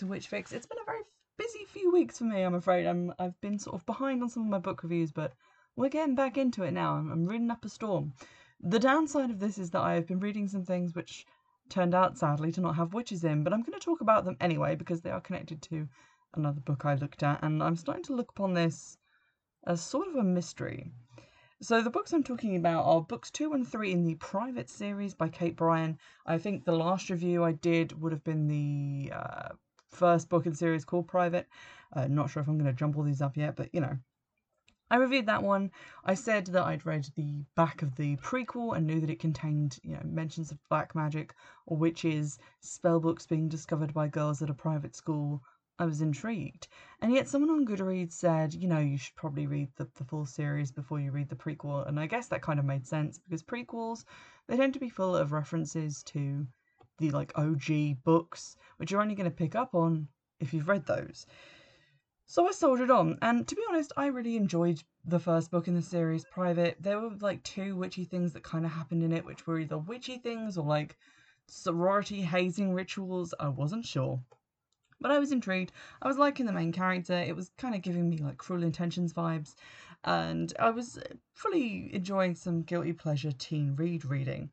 to Witch Fix. It's been a very busy few weeks for me, I'm afraid. I'm I've been sort of behind on some of my book reviews, but we're getting back into it now. I'm, I'm reading up a storm. The downside of this is that I have been reading some things which turned out sadly to not have witches in, but I'm going to talk about them anyway because they are connected to another book I looked at, and I'm starting to look upon this as sort of a mystery. So the books I'm talking about are books two and three in the Private series by Kate Brian. I think the last review I did would have been the uh, first book in series called Private. Uh, not sure if I'm going to jump all these up yet, but you know. I reviewed that one. I said that I'd read the back of the prequel and knew that it contained, you know, mentions of black magic or witches, spell books being discovered by girls at a private school, I was intrigued. And yet someone on Goodreads said, you know, you should probably read the, the full series before you read the prequel. And I guess that kind of made sense because prequels, they tend to be full of references to the like OG books, which you're only going to pick up on if you've read those. So I soldiered on, and to be honest, I really enjoyed the first book in the series, Private. There were like two witchy things that kind of happened in it, which were either witchy things or like sorority hazing rituals. I wasn't sure. But I was intrigued. I was liking the main character. It was kind of giving me like Cruel Intentions vibes. And I was fully enjoying some guilty pleasure teen read reading.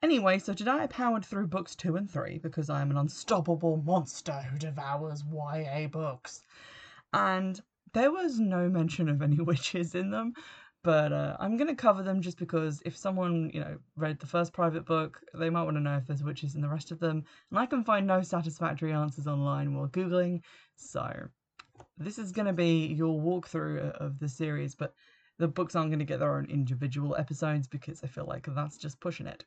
Anyway, so today I powered through books two and three because I am an unstoppable monster who devours YA books. And there was no mention of any witches in them, but uh, I'm going to cover them just because if someone, you know, read the first private book, they might want to know if there's witches in the rest of them. And I can find no satisfactory answers online while Googling. So this is going to be your walkthrough of the series, but the books aren't going to get their own individual episodes because I feel like that's just pushing it.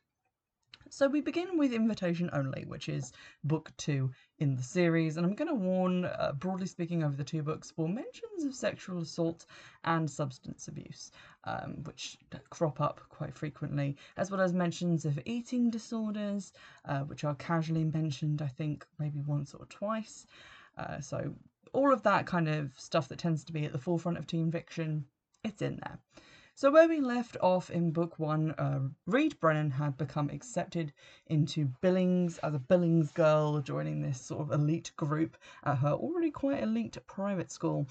So we begin with Invitation Only, which is book two in the series, and I'm going to warn, uh, broadly speaking, over the two books for mentions of sexual assault and substance abuse, um, which crop up quite frequently, as well as mentions of eating disorders, uh, which are casually mentioned, I think, maybe once or twice. Uh, so all of that kind of stuff that tends to be at the forefront of teen fiction, it's in there. So, where we left off in book one, uh, Reed Brennan had become accepted into Billings as a Billings girl, joining this sort of elite group at her already quite elite private school.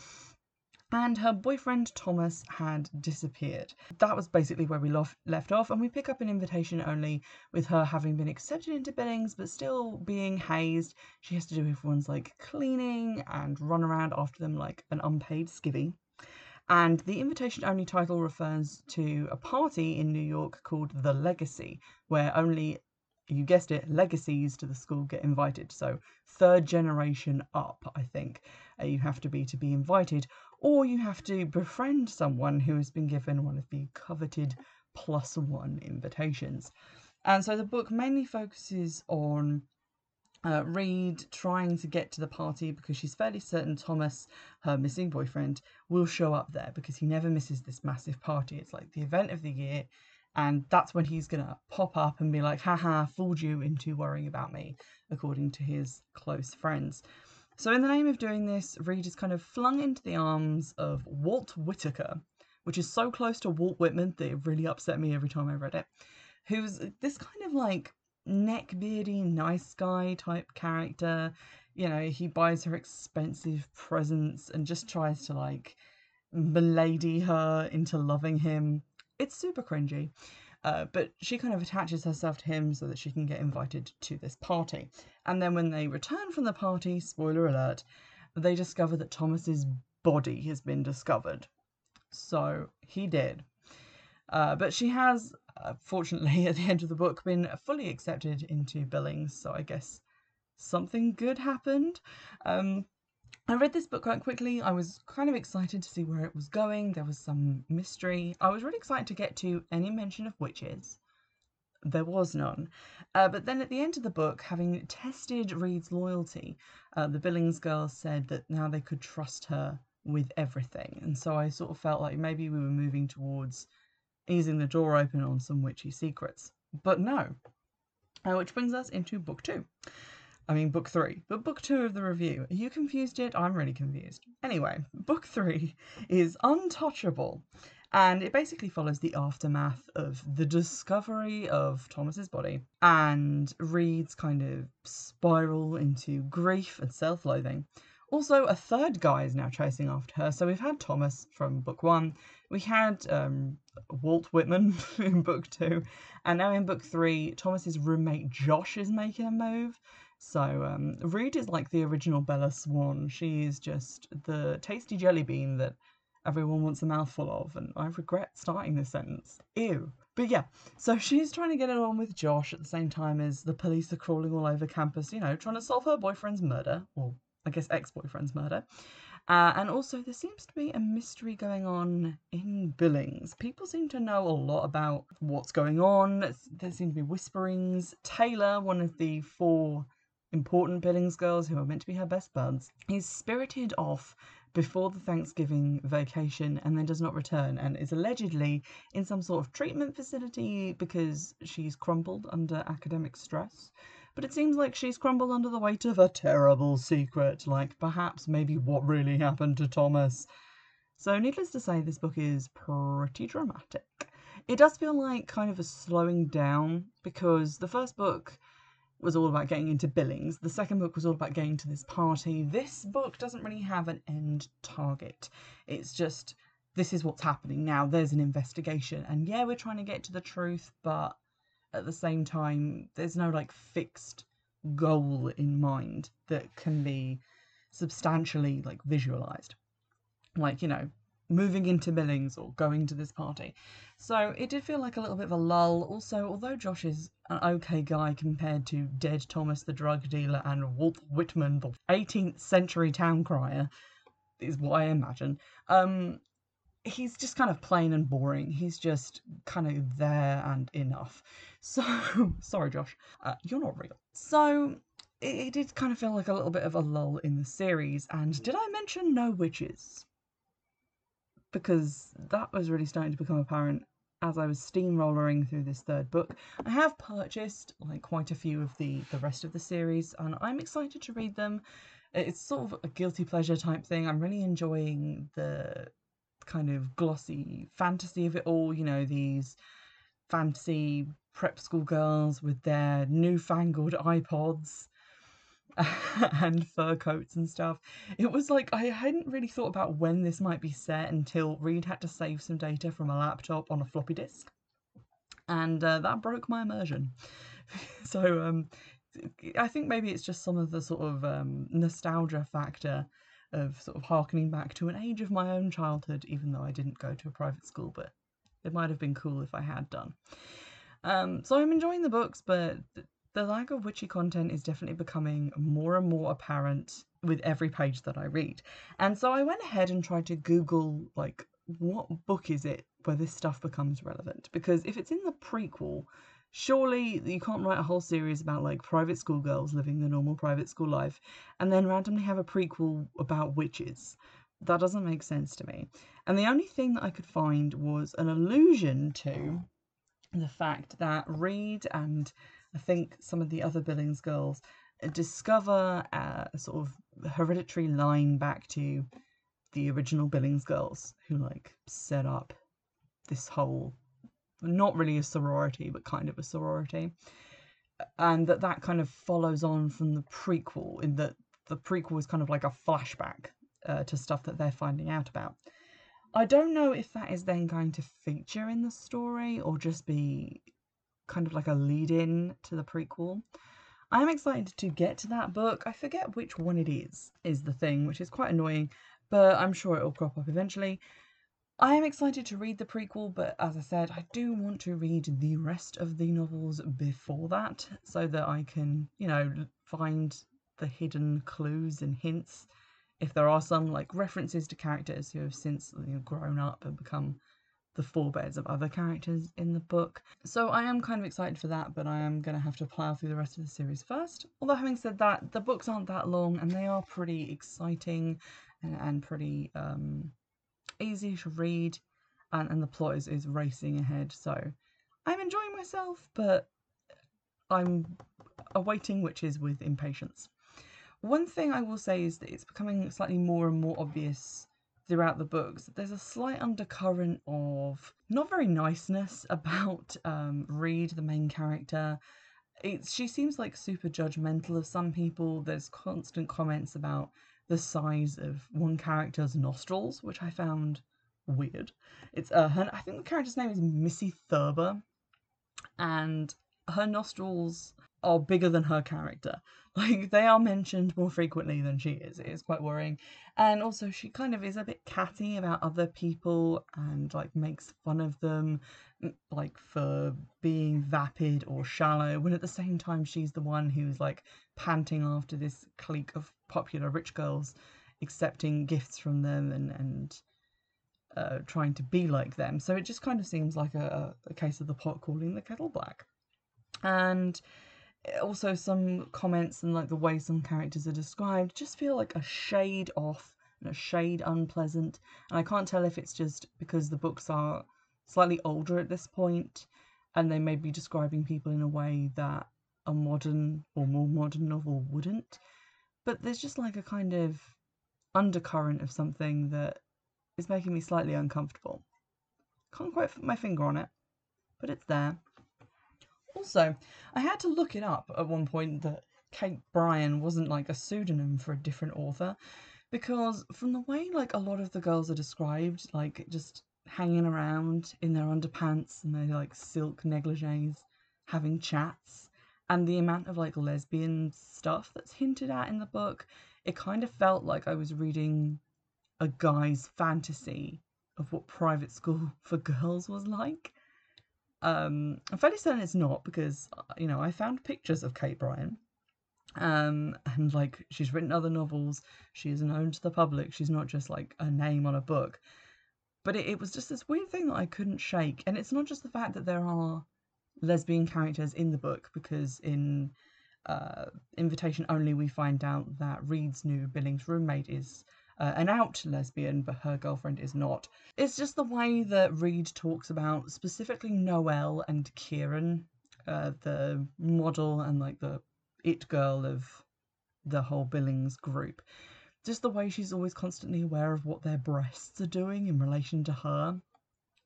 And her boyfriend Thomas had disappeared. That was basically where we left off, and we pick up an invitation only with her having been accepted into Billings but still being hazed. She has to do everyone's like cleaning and run around after them like an unpaid skivvy. And the invitation only title refers to a party in New York called The Legacy, where only, you guessed it, legacies to the school get invited. So, third generation up, I think, uh, you have to be to be invited, or you have to befriend someone who has been given one of the coveted plus one invitations. And so the book mainly focuses on uh, Reed trying to get to the party because she's fairly certain Thomas, her missing boyfriend, will show up there because he never misses this massive party. It's like the event of the year, and that's when he's gonna pop up and be like, haha, fooled you into worrying about me, according to his close friends. So, in the name of doing this, Reed is kind of flung into the arms of Walt Whitaker, which is so close to Walt Whitman that it really upset me every time I read it. Who's this kind of like neckbeardy nice guy type character. You know, he buys her expensive presents and just tries to like milady her into loving him. It's super cringy. Uh, but she kind of attaches herself to him so that she can get invited to this party. And then when they return from the party, spoiler alert, they discover that Thomas's body has been discovered. So he did. Uh, but she has uh, fortunately, at the end of the book, been fully accepted into Billings. So I guess something good happened. Um, I read this book quite quickly. I was kind of excited to see where it was going. There was some mystery. I was really excited to get to any mention of witches. There was none. Uh, but then at the end of the book, having tested Reed's loyalty, uh, the Billings girls said that now they could trust her with everything. And so I sort of felt like maybe we were moving towards easing the door open on some witchy secrets. But no. Uh, which brings us into book two. I mean, book three, but book two of the review. Are you confused yet? I'm really confused. Anyway, book three is Untouchable. And it basically follows the aftermath of the discovery of Thomas's body and Reed's kind of spiral into grief and self loathing. Also, a third guy is now chasing after her. So we've had Thomas from book one, we had um, Walt Whitman in book two, and now in book three, Thomas's roommate Josh is making a move. So um, Reed is like the original Bella Swan. She is just the tasty jelly bean that everyone wants a mouthful of, and I regret starting this sentence. Ew. But yeah, so she's trying to get along with Josh at the same time as the police are crawling all over campus, you know, trying to solve her boyfriend's murder, I guess ex boyfriend's murder. Uh, and also, there seems to be a mystery going on in Billings. People seem to know a lot about what's going on. There seem to be whisperings. Taylor, one of the four important Billings girls who are meant to be her best buds, is spirited off before the Thanksgiving vacation and then does not return and is allegedly in some sort of treatment facility because she's crumbled under academic stress. But it seems like she's crumbled under the weight of a terrible secret, like perhaps maybe what really happened to Thomas. So, needless to say, this book is pretty dramatic. It does feel like kind of a slowing down because the first book was all about getting into Billings. The second book was all about getting to this party. This book doesn't really have an end target. It's just this is what's happening now. There's an investigation, and yeah, we're trying to get to the truth, but at the same time, there's no like fixed goal in mind that can be substantially like visualized. Like, you know, moving into Billings or going to this party. So it did feel like a little bit of a lull. Also, although Josh is an okay guy compared to Dead Thomas the drug dealer and Walt Whitman, the 18th century town crier, is what I imagine. Um, he's just kind of plain and boring. He's just kind of there and enough. So, sorry, Josh, uh, you're not real. So, it, it did kind of feel like a little bit of a lull in the series. And did I mention no witches? because that was really starting to become apparent as I was steamrollering through this third book. I have purchased like quite a few of the the rest of the series and I'm excited to read them. It's sort of a guilty pleasure type thing. I'm really enjoying the kind of glossy fantasy of it all, you know, these fantasy prep school girls with their newfangled iPods and fur coats and stuff. It was like I hadn't really thought about when this might be set until Reed had to save some data from a laptop on a floppy disk, and uh, that broke my immersion. so um, I think maybe it's just some of the sort of um, nostalgia factor of sort of harkening back to an age of my own childhood, even though I didn't go to a private school, but it might have been cool if I had done. Um, so I'm enjoying the books, but the lack of witchy content is definitely becoming more and more apparent with every page that I read. And so I went ahead and tried to Google, like, what book is it where this stuff becomes relevant? Because if it's in the prequel, surely you can't write a whole series about like private school girls living the normal private school life and then randomly have a prequel about witches. That doesn't make sense to me. And the only thing that I could find was an allusion to the fact that Reed and I think some of the other Billings girls discover a sort of hereditary line back to the original Billings girls who like set up this whole not really a sorority but kind of a sorority and that that kind of follows on from the prequel in that the prequel is kind of like a flashback uh, to stuff that they're finding out about i don't know if that is then going to feature in the story or just be kind of like a lead in to the prequel. I'm excited to get to that book. I forget which one it is, is the thing, which is quite annoying, but I'm sure it'll crop up eventually. I am excited to read the prequel, but as I said, I do want to read the rest of the novels before that so that I can, you know, find the hidden clues and hints. If there are some, like references to characters who have since you know, grown up and become the forebears of other characters in the book. So I am kind of excited for that, but I am going to have to plough through the rest of the series first. Although, having said that, the books aren't that long and they are pretty exciting and, and pretty um, easy to read, and, and the plot is, is racing ahead. So I'm enjoying myself, but I'm awaiting witches with impatience. One thing I will say is that it's becoming slightly more and more obvious throughout the books, there's a slight undercurrent of not very niceness about um, Reed, the main character. It's, she seems like super judgmental of some people. There's constant comments about the size of one character's nostrils, which I found weird. It's uh, her, I think the character's name is Missy Thurber, and her nostrils are bigger than her character. Like they are mentioned more frequently than she is. It is quite worrying. And also she kind of is a bit catty about other people and like makes fun of them like for being vapid or shallow when at the same time she's the one who's like panting after this clique of popular rich girls accepting gifts from them and and uh, trying to be like them. So it just kind of seems like a, a case of the pot calling the kettle black. And also some comments and like the way some characters are described just feel like a shade off and a shade unpleasant and i can't tell if it's just because the books are slightly older at this point and they may be describing people in a way that a modern or more modern novel wouldn't. But there's just like a kind of undercurrent of something that is making me slightly uncomfortable. Can't quite put my finger on it but it's there. Also, I had to look it up at one point that Kate Brian wasn't like a pseudonym for a different author because from the way like a lot of the girls are described, like just hanging around in their underpants and their like silk negligees, having chats, and the amount of like lesbian stuff that's hinted at in the book, it kind of felt like I was reading a guy's fantasy of what private school for girls was like. Um, I'm fairly certain it's not because you know I found pictures of Kate Brian, um, and like she's written other novels. She is known to the public. She's not just like a name on a book. But it, it was just this weird thing that I couldn't shake, and it's not just the fact that there are lesbian characters in the book because in uh, Invitation Only we find out that Reed's new Billings roommate is uh, an out lesbian, but her girlfriend is not. It's just the way that Reed talks about specifically Noelle and Kiran, uh, the model and like the it girl of the whole Billings group. Just the way she's always constantly aware of what their breasts are doing in relation to her.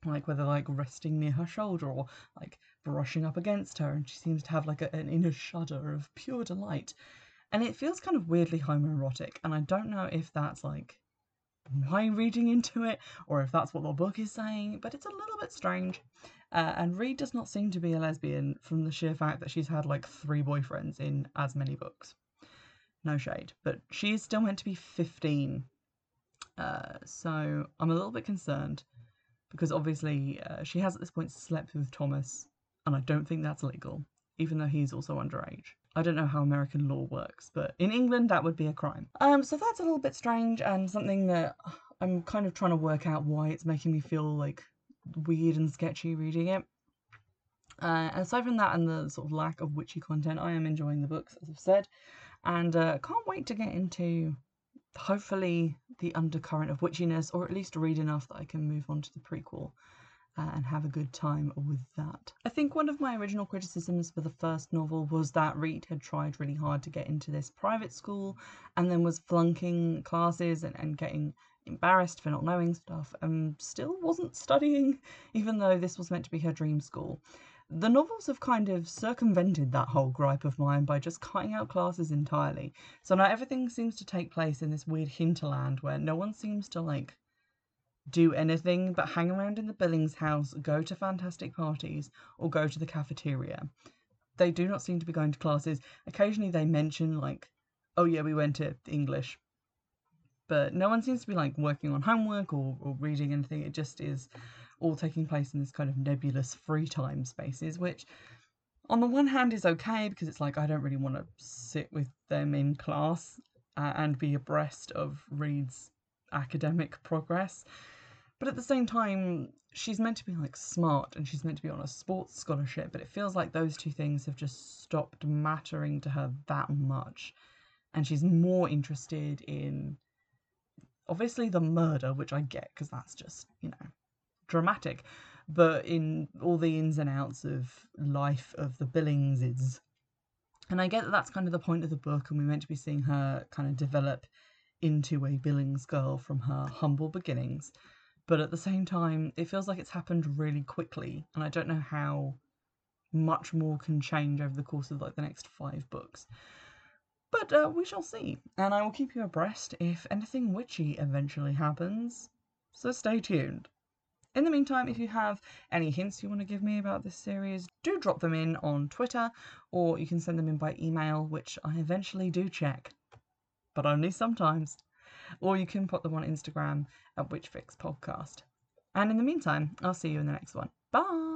Like whether like resting near her shoulder or like brushing up against her, and she seems to have like a, an inner shudder of pure delight and it feels kind of weirdly homoerotic and i don't know if that's like my reading into it or if that's what the book is saying but it's a little bit strange uh, and reed does not seem to be a lesbian from the sheer fact that she's had like three boyfriends in as many books no shade but she is still meant to be 15 uh, so i'm a little bit concerned because obviously uh, she has at this point slept with thomas and i don't think that's legal even though he's also underage I don't know how American law works, but in England that would be a crime. Um, so that's a little bit strange and something that I'm kind of trying to work out why it's making me feel like weird and sketchy reading it. Uh, aside from that and the sort of lack of witchy content, I am enjoying the books, as I've said, and uh, can't wait to get into hopefully the undercurrent of witchiness, or at least read enough that I can move on to the prequel uh, and have a good time with that. I think one of my original criticisms for the first novel was that Reed had tried really hard to get into this private school and then was flunking classes and, and getting embarrassed for not knowing stuff and still wasn't studying, even though this was meant to be her dream school. The novels have kind of circumvented that whole gripe of mine by just cutting out classes entirely. So now everything seems to take place in this weird hinterland where no one seems to like do anything but hang around in the Billings house, go to fantastic parties, or go to the cafeteria. They do not seem to be going to classes. Occasionally they mention, like, oh yeah, we went to English. But no one seems to be like working on homework or, or reading anything. It just is all taking place in this kind of nebulous free time spaces, which on the one hand is okay because it's like I don't really want to sit with them in class uh, and be abreast of Reed's academic progress. But at the same time, she's meant to be like smart and she's meant to be on a sports scholarship, but it feels like those two things have just stopped mattering to her that much. And she's more interested in obviously the murder, which I get because that's just, you know, dramatic, but in all the ins and outs of life of the Billingses. And I get that that's kind of the point of the book, and we're meant to be seeing her kind of develop into a Billings girl from her humble beginnings. But at the same time, it feels like it's happened really quickly, and I don't know how much more can change over the course of like the next five books. But uh, we shall see, and I will keep you abreast if anything witchy eventually happens. So stay tuned. In the meantime, if you have any hints you want to give me about this series, do drop them in on Twitter, or you can send them in by email, which I eventually do check, but only sometimes. Or you can put them on Instagram at Witchfix Podcast. And in the meantime, I'll see you in the next one. Bye!